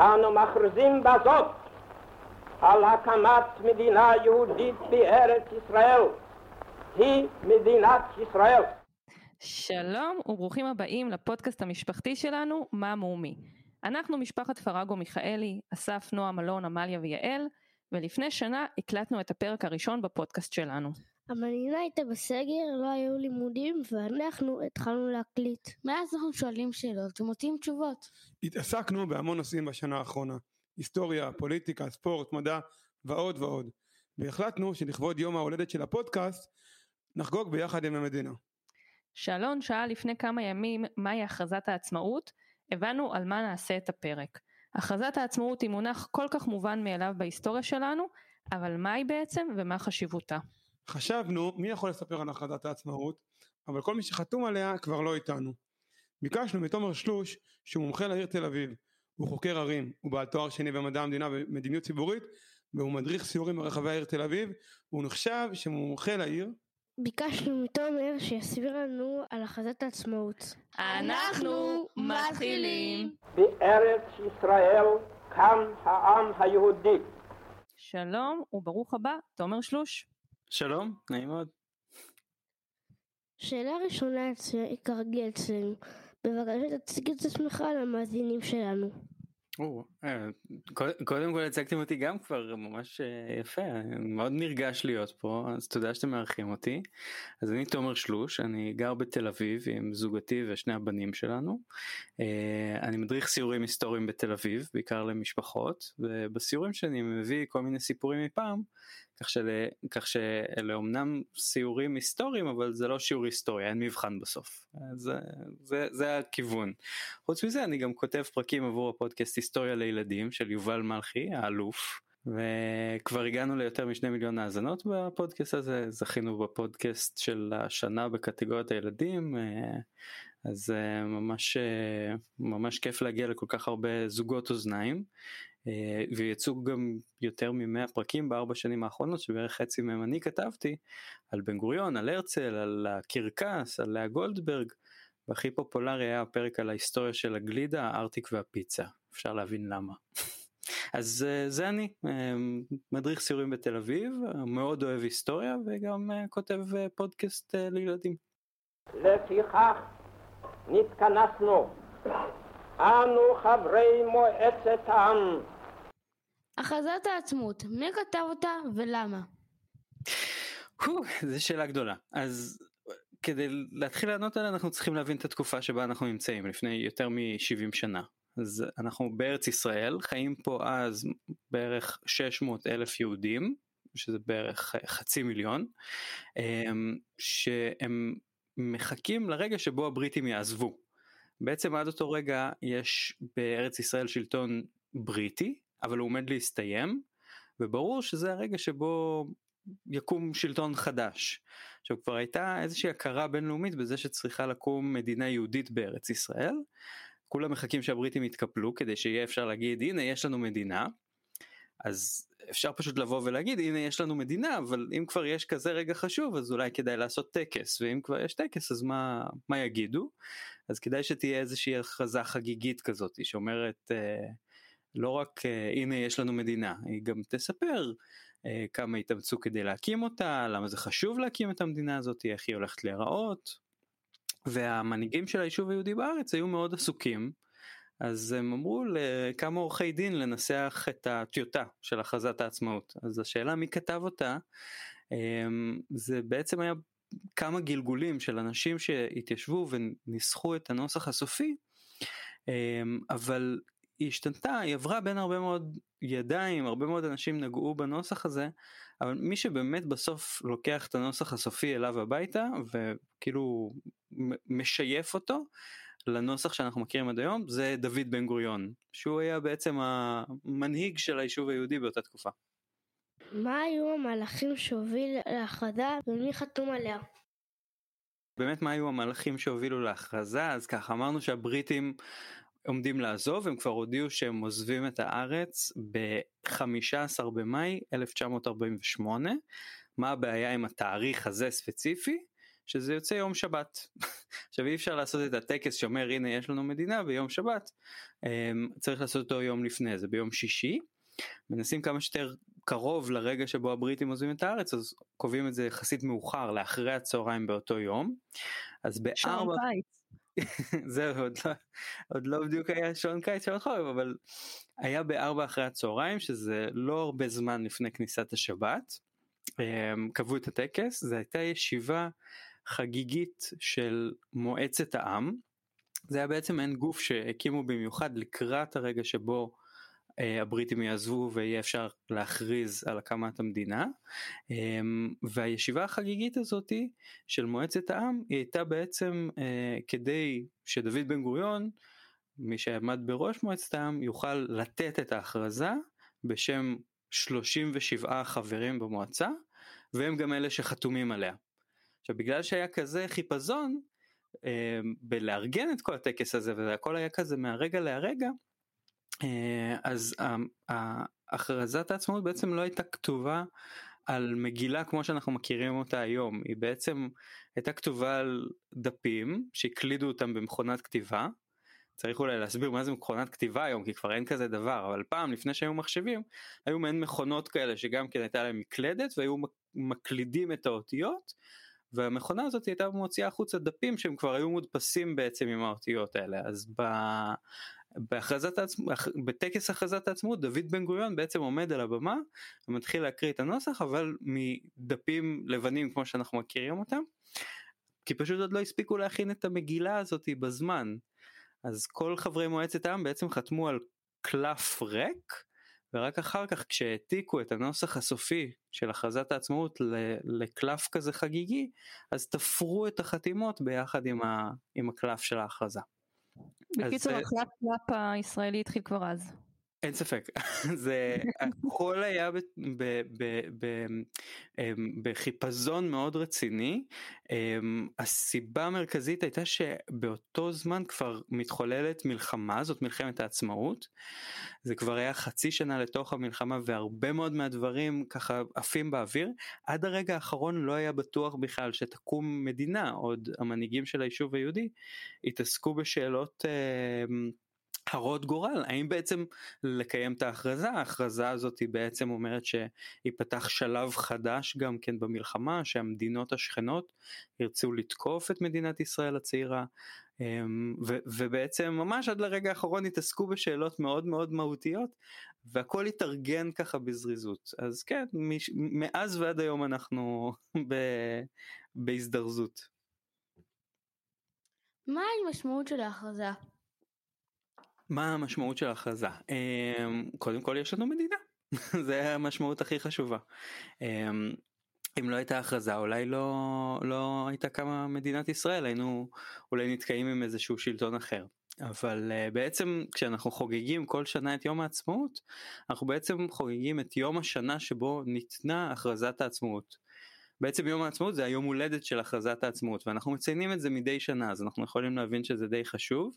אנו מכריזים בזאת על הקמת מדינה יהודית בארץ ישראל. היא מדינת ישראל. שלום וברוכים הבאים לפודקאסט המשפחתי שלנו, מה מומי. אנחנו משפחת פרגו מיכאלי, אסף, נועם, אלון, עמליה ויעל, ולפני שנה הקלטנו את הפרק הראשון בפודקאסט שלנו. המדינה הייתה בסגר, לא היו לימודים, ואנחנו התחלנו להקליט. מאז אנחנו שואלים שאלות ומוצאים תשובות. התעסקנו בהמון נושאים בשנה האחרונה, היסטוריה, פוליטיקה, ספורט, מדע ועוד ועוד, והחלטנו שלכבוד יום ההולדת של הפודקאסט, נחגוג ביחד עם המדינה. שאלון שאל לפני כמה ימים מהי הכרזת העצמאות, הבנו על מה נעשה את הפרק. הכרזת העצמאות היא מונח כל כך מובן מאליו בהיסטוריה שלנו, אבל מהי בעצם ומה חשיבותה? חשבנו מי יכול לספר על הכרזת העצמאות, אבל כל מי שחתום עליה כבר לא איתנו. ביקשנו מתומר שלוש, שהוא מומחה לעיר תל אביב, הוא חוקר ערים, הוא בעל תואר שני במדע המדינה ומדיניות ציבורית, והוא מדריך סיורים ברחבי העיר תל אביב, והוא נחשב שמומחה לעיר. ביקשנו מתומר שיסביר לנו על הכרזת העצמאות. אנחנו מתחילים. בארץ ישראל קם העם היהודי. שלום וברוך הבא, תומר שלוש. שלום, נעים מאוד. שאלה ראשונה אצל- כרגיל אצלנו, בבקשה תציג את עצמך למאזינים שלנו. או, אה, קוד- קודם כל הצגתם אותי גם כבר ממש אה, יפה, אני מאוד נרגש להיות פה, אז תודה שאתם מארחים אותי. אז אני תומר שלוש, אני גר בתל אביב עם זוגתי ושני הבנים שלנו. אה, אני מדריך סיורים היסטוריים בתל אביב, בעיקר למשפחות, ובסיורים שלי מביא כל מיני סיפורים מפעם, כך, של, כך שאלה אומנם סיורים היסטוריים, אבל זה לא שיעור היסטוריה, אין מבחן בסוף. אז אה, זה, זה הכיוון. חוץ מזה אני גם כותב פרקים עבור הפודקאסט היסטוריה לילדים של יובל מלכי האלוף וכבר הגענו ליותר משני מיליון האזנות בפודקאסט הזה זכינו בפודקאסט של השנה בקטגוריית הילדים אה, אז אה, ממש אה, ממש כיף להגיע לכל כך הרבה זוגות אוזניים ויצאו גם יותר ממאה פרקים בארבע שנים האחרונות שבערך חצי מהם אני כתבתי על בן גוריון על הרצל על הקרקס על לאה גולדברג והכי פופולרי היה הפרק על ההיסטוריה של הגלידה, הארטיק והפיצה. אפשר להבין למה. אז אה, זה אני, אה, מדריך סיורים בתל אביב, מאוד אוהב היסטוריה וגם אה, כותב אה, פודקאסט אה, לילדים. לפיכך נתכנסנו, אנו חברי מועצת העם, הכרזת העצמאות, מי כתב אותה ולמה? זו שאלה גדולה. אז כדי להתחיל לענות עליה אנחנו צריכים להבין את התקופה שבה אנחנו נמצאים לפני יותר מ-70 שנה. אז אנחנו בארץ ישראל חיים פה אז בערך 600 אלף יהודים שזה בערך חצי מיליון אמ, שהם מחכים לרגע שבו הבריטים יעזבו. בעצם עד אותו רגע יש בארץ ישראל שלטון בריטי אבל הוא עומד להסתיים וברור שזה הרגע שבו יקום שלטון חדש. עכשיו כבר הייתה איזושהי הכרה בינלאומית בזה שצריכה לקום מדינה יהודית בארץ ישראל. כולם מחכים שהבריטים יתקפלו כדי שיהיה אפשר להגיד הנה יש לנו מדינה. אז אפשר פשוט לבוא ולהגיד הנה יש לנו מדינה אבל אם כבר יש כזה רגע חשוב אז אולי כדאי לעשות טקס ואם כבר יש טקס אז מה מה יגידו אז כדאי שתהיה איזושהי הכרזה חגיגית כזאת שאומרת אה, לא רק אה, הנה יש לנו מדינה היא גם תספר אה, כמה התאמצו כדי להקים אותה, למה זה חשוב להקים את המדינה הזאת, איך היא הולכת להיראות. והמנהיגים של היישוב היהודי בארץ היו מאוד עסוקים, אז הם אמרו לכמה עורכי דין לנסח את הטיוטה של הכרזת העצמאות. אז השאלה מי כתב אותה, אה, זה בעצם היה כמה גלגולים של אנשים שהתיישבו וניסחו את הנוסח הסופי, אה, אבל היא השתנתה, היא עברה בין הרבה מאוד ידיים, הרבה מאוד אנשים נגעו בנוסח הזה, אבל מי שבאמת בסוף לוקח את הנוסח הסופי אליו הביתה וכאילו משייף אותו לנוסח שאנחנו מכירים עד היום זה דוד בן גוריון, שהוא היה בעצם המנהיג של היישוב היהודי באותה תקופה. מה היו המהלכים שהוביל להכרזה ומי חתום עליה? באמת מה היו המהלכים שהובילו להכרזה אז ככה אמרנו שהבריטים עומדים לעזוב הם כבר הודיעו שהם עוזבים את הארץ ב-15 במאי 1948 מה הבעיה עם התאריך הזה ספציפי שזה יוצא יום שבת. עכשיו אי אפשר לעשות את הטקס שאומר הנה יש לנו מדינה ביום שבת, אמ, צריך לעשות אותו יום לפני זה ביום שישי. מנסים כמה שיותר קרוב לרגע שבו הבריטים עוזבים את הארץ אז קובעים את זה יחסית מאוחר לאחרי הצהריים באותו יום. אז בארבע... זהו עוד לא, עוד לא בדיוק היה שעון קיץ של החורף אבל היה בארבע אחרי הצהריים שזה לא הרבה זמן לפני כניסת השבת. אמ, קבעו את הטקס זו הייתה ישיבה חגיגית של מועצת העם. זה היה בעצם מעין גוף שהקימו במיוחד לקראת הרגע שבו הבריטים יעזבו ויהיה אפשר להכריז על הקמת המדינה אמ, והישיבה החגיגית הזאתי של מועצת העם היא הייתה בעצם אה, כדי שדוד בן גוריון מי שעמד בראש מועצת העם יוכל לתת את ההכרזה בשם 37 חברים במועצה והם גם אלה שחתומים עליה. עכשיו בגלל שהיה כזה חיפזון אה, בלארגן את כל הטקס הזה והכל היה כזה מהרגע להרגע אה, אז הכרזת העצמאות בעצם לא הייתה כתובה על מגילה כמו שאנחנו מכירים אותה היום היא בעצם הייתה כתובה על דפים שהקלידו אותם במכונת כתיבה. צריך אולי להסביר מה זה מכונת כתיבה היום כי כבר אין כזה דבר אבל פעם לפני שהיו מחשבים היו מעין מכונות כאלה שגם כן הייתה להם מקלדת והיו מקלידים את האותיות והמכונה הזאת הייתה מוציאה החוצה דפים שהם כבר היו מודפסים בעצם עם האותיות האלה. אז ב... בהכרזת העצמאות, בטקס הכרזת העצמאות דוד בן גוריון בעצם עומד על הבמה ומתחיל להקריא את הנוסח אבל מדפים לבנים כמו שאנחנו מכירים אותם כי פשוט עוד לא הספיקו להכין את המגילה הזאת בזמן. אז כל חברי מועצת העם בעצם חתמו על קלף ריק ורק אחר כך כשהעתיקו את הנוסח הסופי של הכרזת העצמאות לקלף כזה חגיגי אז תפרו את החתימות ביחד עם, ה, עם הקלף של ההכרזה. בקיצור, אה, הקלאפ קלאפ הישראלי התחיל כבר אז. אין ספק. זה הכל היה אמ, בחיפזון מאוד רציני. אמ, הסיבה המרכזית הייתה שבאותו זמן כבר מתחוללת מלחמה זאת מלחמת העצמאות. זה כבר היה חצי שנה לתוך המלחמה והרבה מאוד מהדברים ככה עפים באוויר. עד הרגע האחרון לא היה בטוח בכלל שתקום מדינה. עוד המנהיגים של היישוב היהודי התעסקו בשאלות אמ, הרות גורל האם בעצם לקיים את ההכרזה ההכרזה הזאת היא בעצם אומרת שיפתח שלב חדש גם כן במלחמה שהמדינות השכנות ירצו לתקוף את מדינת ישראל הצעירה אמ, ו- ובעצם ממש עד לרגע האחרון התעסקו בשאלות מאוד מאוד מהותיות והכל התארגן ככה בזריזות אז כן מש- מאז ועד היום אנחנו ב- בהזדרזות. מה המשמעות של ההכרזה? מה המשמעות של ההכרזה? אמ, קודם כל יש לנו מדינה, זה המשמעות הכי חשובה. אמ, אם לא הייתה הכרזה אולי לא, לא הייתה קמה מדינת ישראל היינו אולי נתקעים עם איזשהו שלטון אחר. אבל uh, בעצם כשאנחנו חוגגים כל שנה את יום העצמאות אנחנו בעצם חוגגים את יום השנה שבו ניתנה הכרזת העצמאות. בעצם יום העצמאות זה היום הולדת של הכרזת העצמאות ואנחנו מציינים את זה מדי שנה אז אנחנו יכולים להבין שזה די חשוב.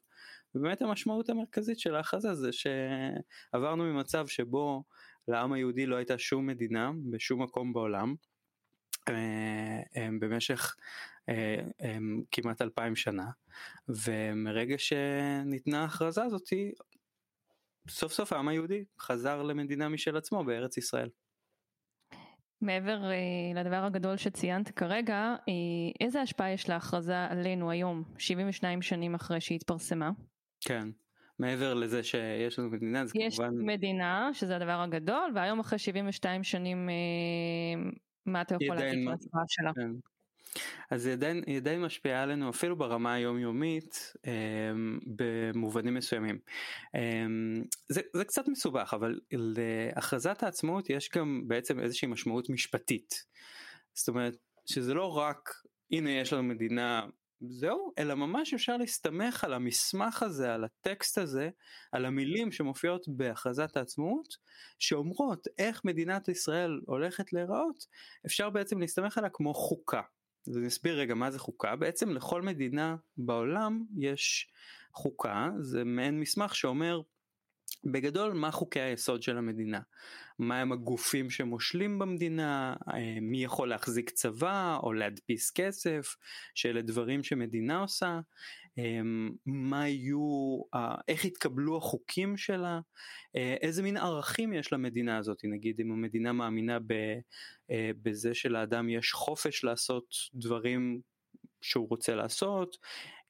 ובאמת המשמעות המרכזית של ההכרזה זה שעברנו ממצב שבו לעם היהודי לא הייתה שום מדינה בשום מקום בעולם אה, במשך אה, כמעט אלפיים שנה ומרגע שניתנה ההכרזה הזאתי סוף סוף העם היהודי חזר למדינה משל עצמו בארץ ישראל. מעבר uh, לדבר הגדול שציינת כרגע, uh, איזה השפעה יש להכרזה עלינו היום, 72 שנים אחרי שהיא התפרסמה? כן, מעבר לזה שיש לנו מדינה, זה יש כמובן... יש מדינה, שזה הדבר הגדול, והיום אחרי 72 שנים, uh, מה אתה יכול להגיד על ההשפעה שלה? כן. אז היא עדיין, היא עדיין משפיעה עלינו אפילו ברמה היומיומית אמ, במובנים מסוימים. אמ, זה, זה קצת מסובך אבל להכרזת העצמאות יש גם בעצם איזושהי משמעות משפטית. זאת אומרת שזה לא רק הנה יש לנו מדינה זהו אלא ממש אפשר להסתמך על המסמך הזה על הטקסט הזה על המילים שמופיעות בהכרזת העצמאות שאומרות איך מדינת ישראל הולכת להיראות אפשר בעצם להסתמך עליה כמו חוקה אז אני אסביר רגע מה זה חוקה. בעצם לכל מדינה בעולם יש חוקה. זה מעין מסמך שאומר בגדול מה חוקי היסוד של המדינה, מה הם הגופים שמושלים במדינה, אה, מי יכול להחזיק צבא או להדפיס כסף, שאלה דברים שמדינה עושה, אה, מה יהיו, איך יתקבלו החוקים שלה, אה, איזה מין ערכים יש למדינה הזאת, נגיד אם המדינה מאמינה בזה שלאדם יש חופש לעשות דברים שהוא רוצה לעשות,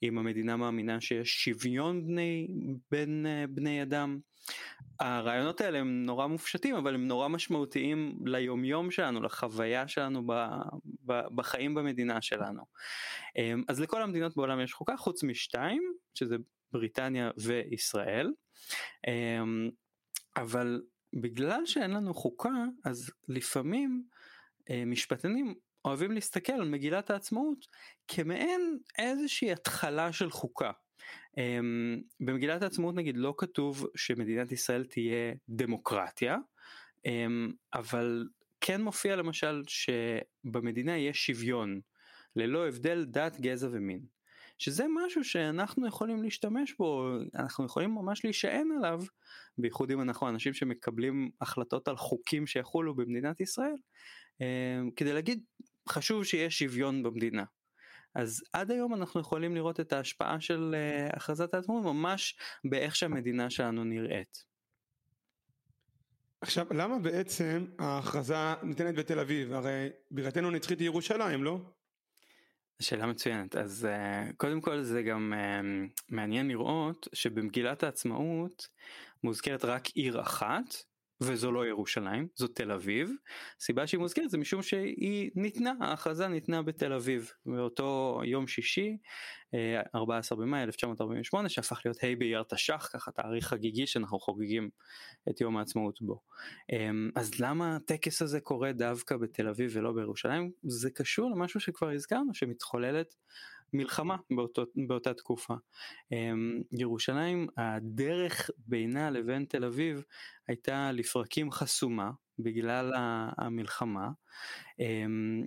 אם המדינה מאמינה שיש שוויון בני, בין בני אדם. הרעיונות האלה הם נורא מופשטים אבל הם נורא משמעותיים ליומיום שלנו לחוויה שלנו ב, ב, בחיים במדינה שלנו. אמ, אז לכל המדינות בעולם יש חוקה חוץ משתיים שזה בריטניה וישראל אמ, אבל בגלל שאין לנו חוקה אז לפעמים אה, משפטנים אוהבים להסתכל על מגילת העצמאות כמעין איזושהי התחלה של חוקה. Um, במגילת העצמאות נגיד לא כתוב שמדינת ישראל תהיה דמוקרטיה, um, אבל כן מופיע למשל שבמדינה יש שוויון ללא הבדל דת, גזע ומין. שזה משהו שאנחנו יכולים להשתמש בו, אנחנו יכולים ממש להישען עליו, בייחוד אם אנחנו אנשים שמקבלים החלטות על חוקים שיחולו במדינת ישראל, um, כדי להגיד חשוב שיש שוויון במדינה. אז עד היום אנחנו יכולים לראות את ההשפעה של uh, הכרזת העצמאות ממש באיך שהמדינה שלנו נראית. עכשיו למה בעצם ההכרזה ניתנת בתל אביב הרי בירתנו נצחית היא ירושלים לא? שאלה מצוינת אז uh, קודם כל זה גם uh, מעניין לראות שבמגילת העצמאות מוזכרת רק עיר אחת וזו לא ירושלים, זו תל אביב. הסיבה שהיא מוזכרת זה משום שהיא ניתנה, ההכרזה ניתנה בתל אביב, באותו יום שישי, 14 אה, במאי 1948, שהפך להיות ה' באייר תש"ח, ככה תאריך חגיגי שאנחנו חוגגים את יום העצמאות בו. אמ, אז למה הטקס הזה קורה דווקא בתל אביב ולא בירושלים? זה קשור למשהו שכבר הזכרנו, שמתחוללת מלחמה באותו, באותה תקופה. אמ, ירושלים, הדרך בינה לבין תל אביב הייתה לפרקים חסומה בגלל המלחמה, אמ,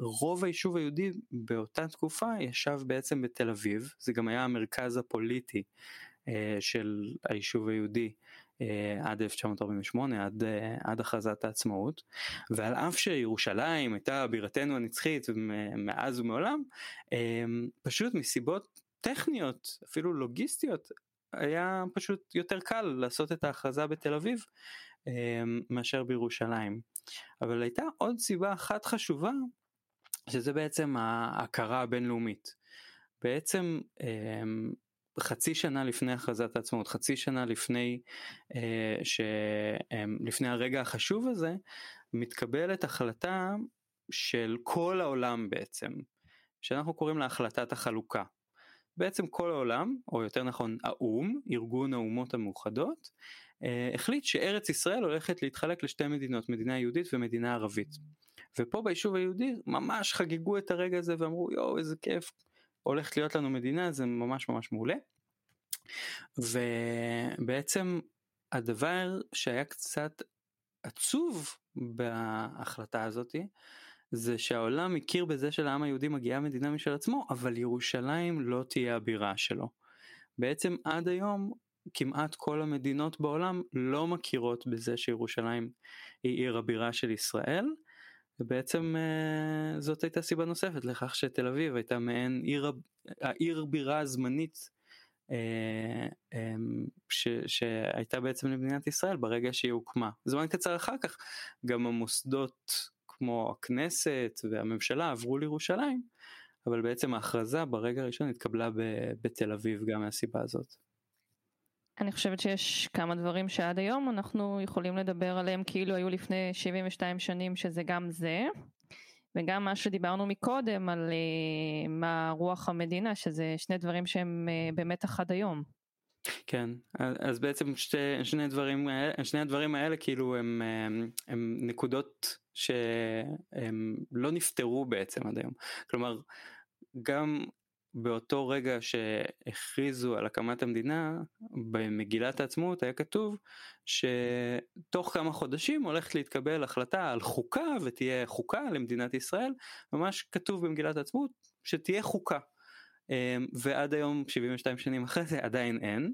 ורוב היישוב היהודי באותה תקופה ישב בעצם בתל אביב, זה גם היה המרכז הפוליטי אה, של היישוב היהודי עד 1948, עד, אה, עד הכרזת העצמאות, ועל אף שירושלים הייתה בירתנו הנצחית מאז ומעולם, אה, פשוט מסיבות טכניות, אפילו לוגיסטיות, היה פשוט יותר קל לעשות את ההכרזה בתל אביב מאשר בירושלים. אבל הייתה עוד סיבה אחת חשובה, שזה בעצם ההכרה הבינלאומית. בעצם חצי שנה לפני הכרזת העצמאות, חצי שנה לפני, אה, ש, אה, לפני הרגע החשוב הזה, מתקבלת החלטה של כל העולם בעצם, שאנחנו קוראים לה החלטת החלוקה. בעצם כל העולם, או יותר נכון האו"ם, ארגון האומות המאוחדות, אה, החליט שארץ ישראל הולכת להתחלק לשתי מדינות, מדינה יהודית ומדינה ערבית. ופה ביישוב היהודי ממש חגגו את הרגע הזה ואמרו יואו איזה כיף, הולכת להיות לנו מדינה זה ממש ממש מעולה. ובעצם הדבר שהיה קצת עצוב בהחלטה הזאתי זה שהעולם הכיר בזה שלעם היהודי מגיעה מדינה משל עצמו אבל ירושלים לא תהיה הבירה שלו. בעצם עד היום כמעט כל המדינות בעולם לא מכירות בזה שירושלים היא עיר הבירה של ישראל ובעצם אה, זאת הייתה סיבה נוספת לכך שתל אביב הייתה מעין עיר, העיר בירה הזמנית אה, אמ, ש, שהייתה בעצם למדינת ישראל ברגע שהיא הוקמה. זמן קצר אחר כך גם המוסדות כמו הכנסת והממשלה עברו לירושלים, אבל בעצם ההכרזה ברגע הראשון התקבלה בתל אביב גם מהסיבה הזאת. אני חושבת שיש כמה דברים שעד היום אנחנו יכולים לדבר עליהם כאילו היו לפני 72 שנים שזה גם זה וגם מה שדיברנו מקודם על uh, מה רוח המדינה שזה שני דברים שהם uh, באמת אחד היום. כן אז בעצם שתי, שני דברים שני הדברים האלה כאילו הם, הם, הם נקודות שהם לא נפתרו בעצם עד היום כלומר גם באותו רגע שהכריזו על הקמת המדינה, במגילת העצמאות היה כתוב שתוך כמה חודשים הולכת להתקבל החלטה על חוקה ותהיה חוקה למדינת ישראל, ממש כתוב במגילת העצמאות שתהיה חוקה. אמ, ועד היום 72 שנים אחרי זה עדיין אין.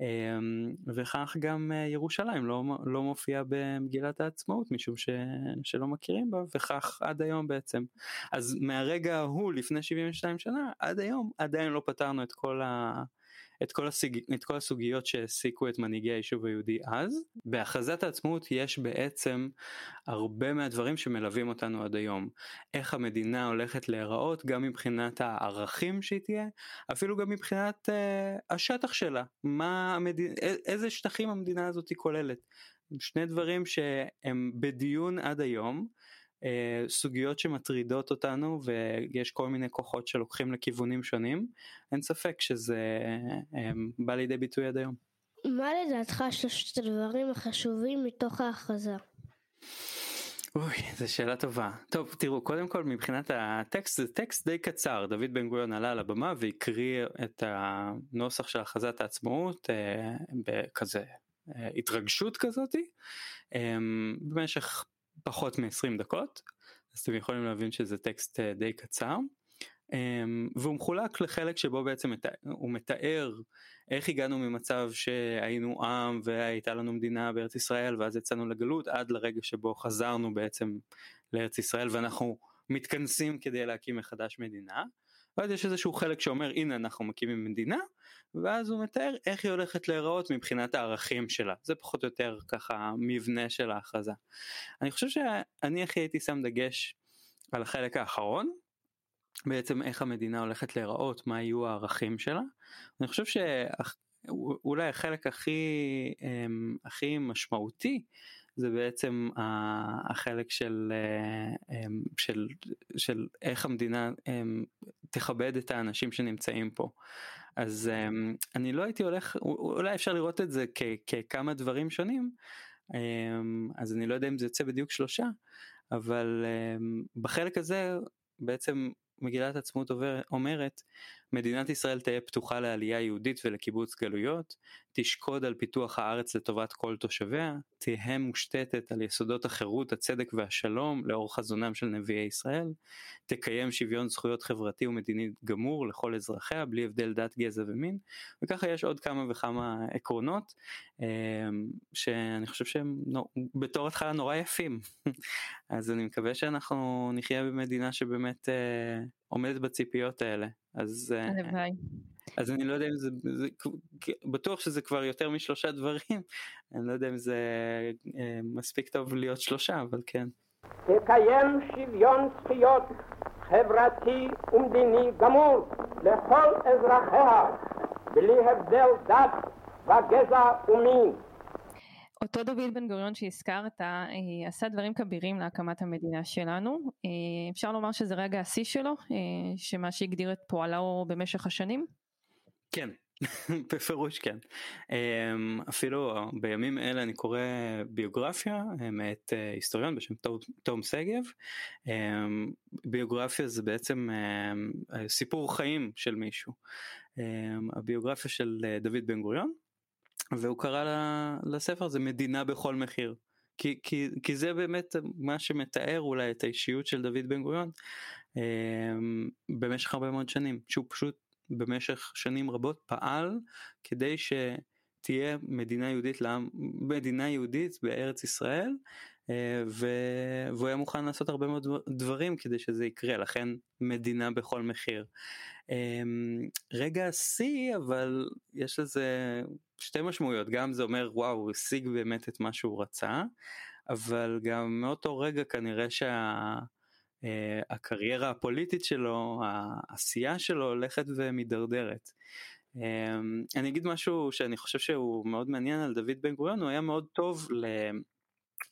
אמ, וכך גם אה, ירושלים לא, לא מופיעה במגילת העצמאות משום ש, שלא מכירים בה וכך עד היום בעצם. אז מהרגע ההוא לפני 72 שנה עד היום עדיין לא פתרנו את כל ה... את כל, הסיג... את כל הסוגיות שהעסיקו את מנהיגי היישוב היהודי אז. בהכרזת העצמאות יש בעצם הרבה מהדברים שמלווים אותנו עד היום. איך המדינה הולכת להיראות גם מבחינת הערכים שהיא תהיה, אפילו גם מבחינת uh, השטח שלה, מה המד... איזה שטחים המדינה הזאת כוללת. שני דברים שהם בדיון עד היום. אה, סוגיות שמטרידות אותנו ויש כל מיני כוחות שלוקחים לכיוונים שונים, אין ספק שזה אה, בא לידי ביטוי עד היום. מה לדעתך שלושת הדברים החשובים מתוך ההכרזה? אוי, זו שאלה טובה. טוב, תראו, קודם כל מבחינת הטקסט, זה טקסט די קצר. דוד בן גוריון עלה על הבמה והקריא את הנוסח של הכרזת העצמאות אה, בכזה אה, התרגשות כזאתי, אה, במשך פחות מ-20 דקות, אז אתם יכולים להבין שזה טקסט אה, די קצר. Um, והוא מחולק לחלק שבו בעצם הוא מתאר איך הגענו ממצב שהיינו עם והייתה לנו מדינה בארץ ישראל ואז יצאנו לגלות עד לרגע שבו חזרנו בעצם לארץ ישראל ואנחנו מתכנסים כדי להקים מחדש מדינה. ואז יש איזשהו חלק שאומר הנה אנחנו מקימים מדינה ואז הוא מתאר איך היא הולכת להיראות מבחינת הערכים שלה זה פחות או יותר ככה מבנה של ההכרזה. אני חושב שאני הכי הייתי שם דגש על החלק האחרון בעצם איך המדינה הולכת להיראות מה יהיו הערכים שלה. אני חושב שאולי החלק הכי אמ, הכי משמעותי זה בעצם החלק של, אה, אמ, של, של איך המדינה אמ, תכבד את האנשים שנמצאים פה. אז אמ, אני לא הייתי הולך, אולי אפשר לראות את זה ככמה דברים שונים, אז אני לא יודע אם זה יוצא בדיוק שלושה, אבל בחלק הזה בעצם מגילת העצמאות אומרת מדינת ישראל תהיה פתוחה לעלייה יהודית ולקיבוץ גלויות, תשקוד על פיתוח הארץ לטובת כל תושביה, תהיה מושתתת על יסודות החירות, הצדק והשלום לאור חזונם של נביאי ישראל, תקיים שוויון זכויות חברתי ומדיני גמור לכל אזרחיה בלי הבדל דת, גזע ומין, וככה יש עוד כמה וכמה עקרונות אמ, שאני חושב שהם בתור התחלה נורא יפים, אז אני מקווה שאנחנו נחיה במדינה שבאמת אה, עומדת בציפיות האלה. אז, אה, הלוואי. אז אני לא יודע אם זה, זה, בטוח שזה כבר יותר משלושה דברים, אני לא יודע אם זה אה, מספיק טוב להיות שלושה, אבל כן. תקיים שוויון זכויות חברתי ומדיני גמור לכל אזרחיה, בלי הבדל דת וגזע ומין. אותו דוד בן גוריון שהזכרת אה, עשה דברים כבירים להקמת המדינה שלנו. אה, אפשר לומר שזה רגע השיא שלו, אה, שמה שהגדיר את פועלו במשך השנים? כן, בפירוש כן. אפילו בימים אלה אני קורא ביוגרפיה מאת היסטוריון בשם תום שגב. ביוגרפיה זה בעצם סיפור חיים של מישהו. הביוגרפיה של דוד בן גוריון. והוא קרא לספר הזה מדינה בכל מחיר. כי, כי, כי זה באמת מה שמתאר אולי את האישיות של דוד בן גוריון אה, במשך הרבה מאוד שנים, שהוא פשוט במשך שנים רבות פעל כדי שתהיה מדינה יהודית לעם, מדינה יהודית בארץ ישראל, אה, והוא היה מוכן לעשות הרבה מאוד דברים כדי שזה יקרה, לכן מדינה בכל מחיר. אה, רגע השיא, אבל יש לזה שתי משמעויות, גם זה אומר וואו הוא השיג באמת את מה שהוא רצה, אבל גם מאותו רגע כנראה שה, הפוליטית שלו, העשייה שלו הולכת ומידרדרת. אמ, אני אגיד משהו שאני חושב שהוא מאוד מעניין על דוד בן גוריון, הוא היה מאוד טוב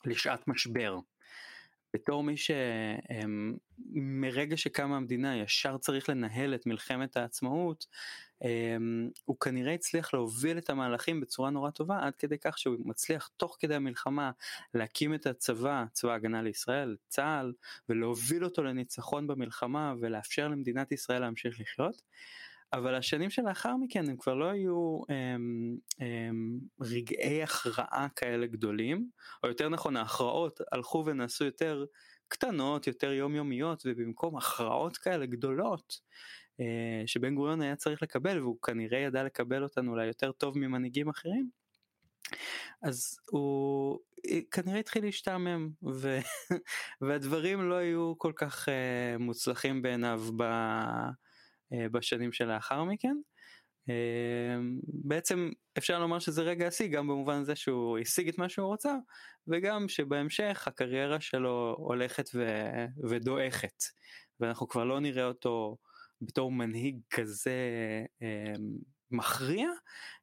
לשעת משבר. בתור מי שמרגע שקמה המדינה ישר צריך לנהל את מלחמת העצמאות, הוא כנראה הצליח להוביל את המהלכים בצורה נורא טובה עד כדי כך שהוא מצליח תוך כדי המלחמה להקים את הצבא, צבא ההגנה לישראל, צה"ל, ולהוביל אותו לניצחון במלחמה ולאפשר למדינת ישראל להמשיך לחיות. אבל השנים שלאחר מכן הם כבר לא היו הם, הם, רגעי הכרעה כאלה גדולים, או יותר נכון ההכרעות הלכו ונעשו יותר קטנות, יותר יומיומיות, ובמקום הכרעות כאלה גדולות, אה, שבן גוריון היה צריך לקבל והוא כנראה ידע לקבל אותנו אולי יותר טוב ממנהיגים אחרים. אז הוא אה, כנראה התחיל להשתעמם ו... והדברים לא היו כל כך uh, מוצלחים בעיניו ב... uh, בשנים שלאחר מכן. Uh, בעצם אפשר לומר שזה רגע השיא גם במובן הזה שהוא השיג את מה שהוא רוצה וגם שבהמשך הקריירה שלו הולכת ו... ודועכת ואנחנו כבר לא נראה אותו בתור מנהיג כזה uh, מכריע,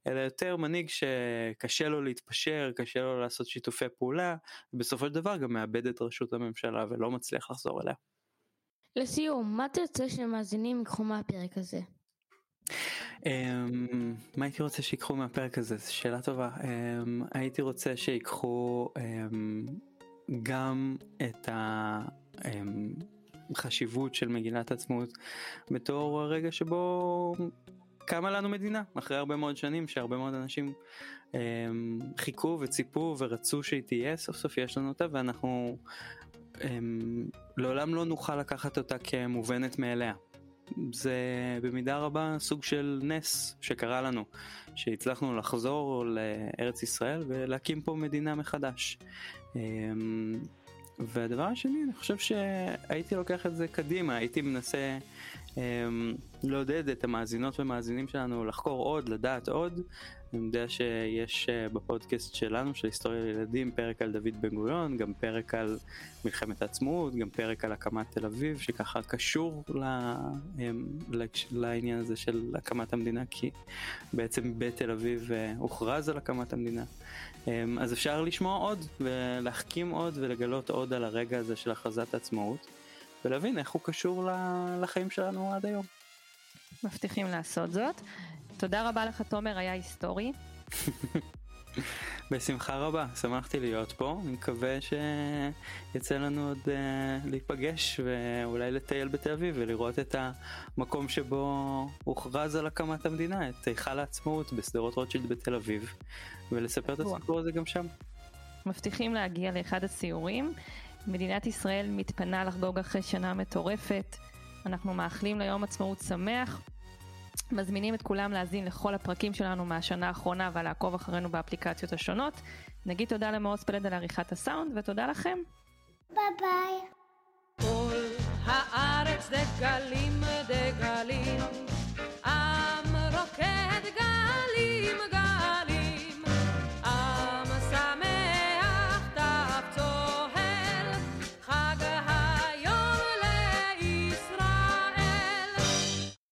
אלא יותר מנהיג שקשה לו להתפשר, קשה לו לעשות שיתופי פעולה, ובסופו של דבר גם מאבד את ראשות הממשלה ולא מצליח לחזור אליה. לסיום, מה תרצה שמאזינים ייקחו מהפרק הזה? Um, מה הייתי רוצה שיקחו מהפרק הזה? זו שאלה טובה. Um, הייתי רוצה שיקחו um, גם את החשיבות של מגילת העצמאות בתור הרגע שבו קמה לנו מדינה אחרי הרבה מאוד שנים שהרבה מאוד אנשים חיכו וציפו ורצו שהיא תהיה סוף סוף יש לנו אותה ואנחנו אה, לעולם לא נוכל לקחת אותה כמובנת מאליה. זה במידה רבה סוג של נס שקרה לנו שהצלחנו לחזור לארץ ישראל ולהקים פה מדינה מחדש. אה, והדבר השני אני חושב שהייתי לוקח את זה קדימה הייתי מנסה אמ, לעודד את המאזינות ומאזינים שלנו לחקור עוד, לדעת עוד. אני יודע שיש אה, בפודקאסט שלנו, של היסטוריה לילדים, פרק על דוד בן גוריון, גם פרק על מלחמת העצמאות, גם פרק על הקמת תל אביב, שככה קשור אמ, לעניין הזה של הקמת המדינה, כי בעצם בתל אביב אה, הוכרז על הקמת המדינה. אז אפשר לשמוע עוד ולהחכים עוד ולגלות עוד על הרגע הזה של הכרזת העצמאות. ולהבין איך הוא קשור לחיים שלנו עד היום. מבטיחים לעשות זאת. תודה רבה לך תומר, היה היסטורי. בשמחה רבה, שמחתי להיות פה, אני מקווה שיצא לנו עוד uh, להיפגש ואולי לטייל בתל אביב ולראות את המקום שבו הוכרז על הקמת המדינה, את היכל העצמאות בשדרות רוטשילד בתל אביב, ולספר את הסיפור הזה גם שם. מבטיחים להגיע לאחד הסיורים. מדינת ישראל מתפנה לחגוג אחרי שנה מטורפת. אנחנו מאחלים ליום עצמאות שמח. מזמינים את כולם להאזין לכל הפרקים שלנו מהשנה האחרונה ולעקוב אחרינו באפליקציות השונות. נגיד תודה למאוס פלד על עריכת הסאונד ותודה לכם. ביי ביי. כל הארץ דגלים דגלים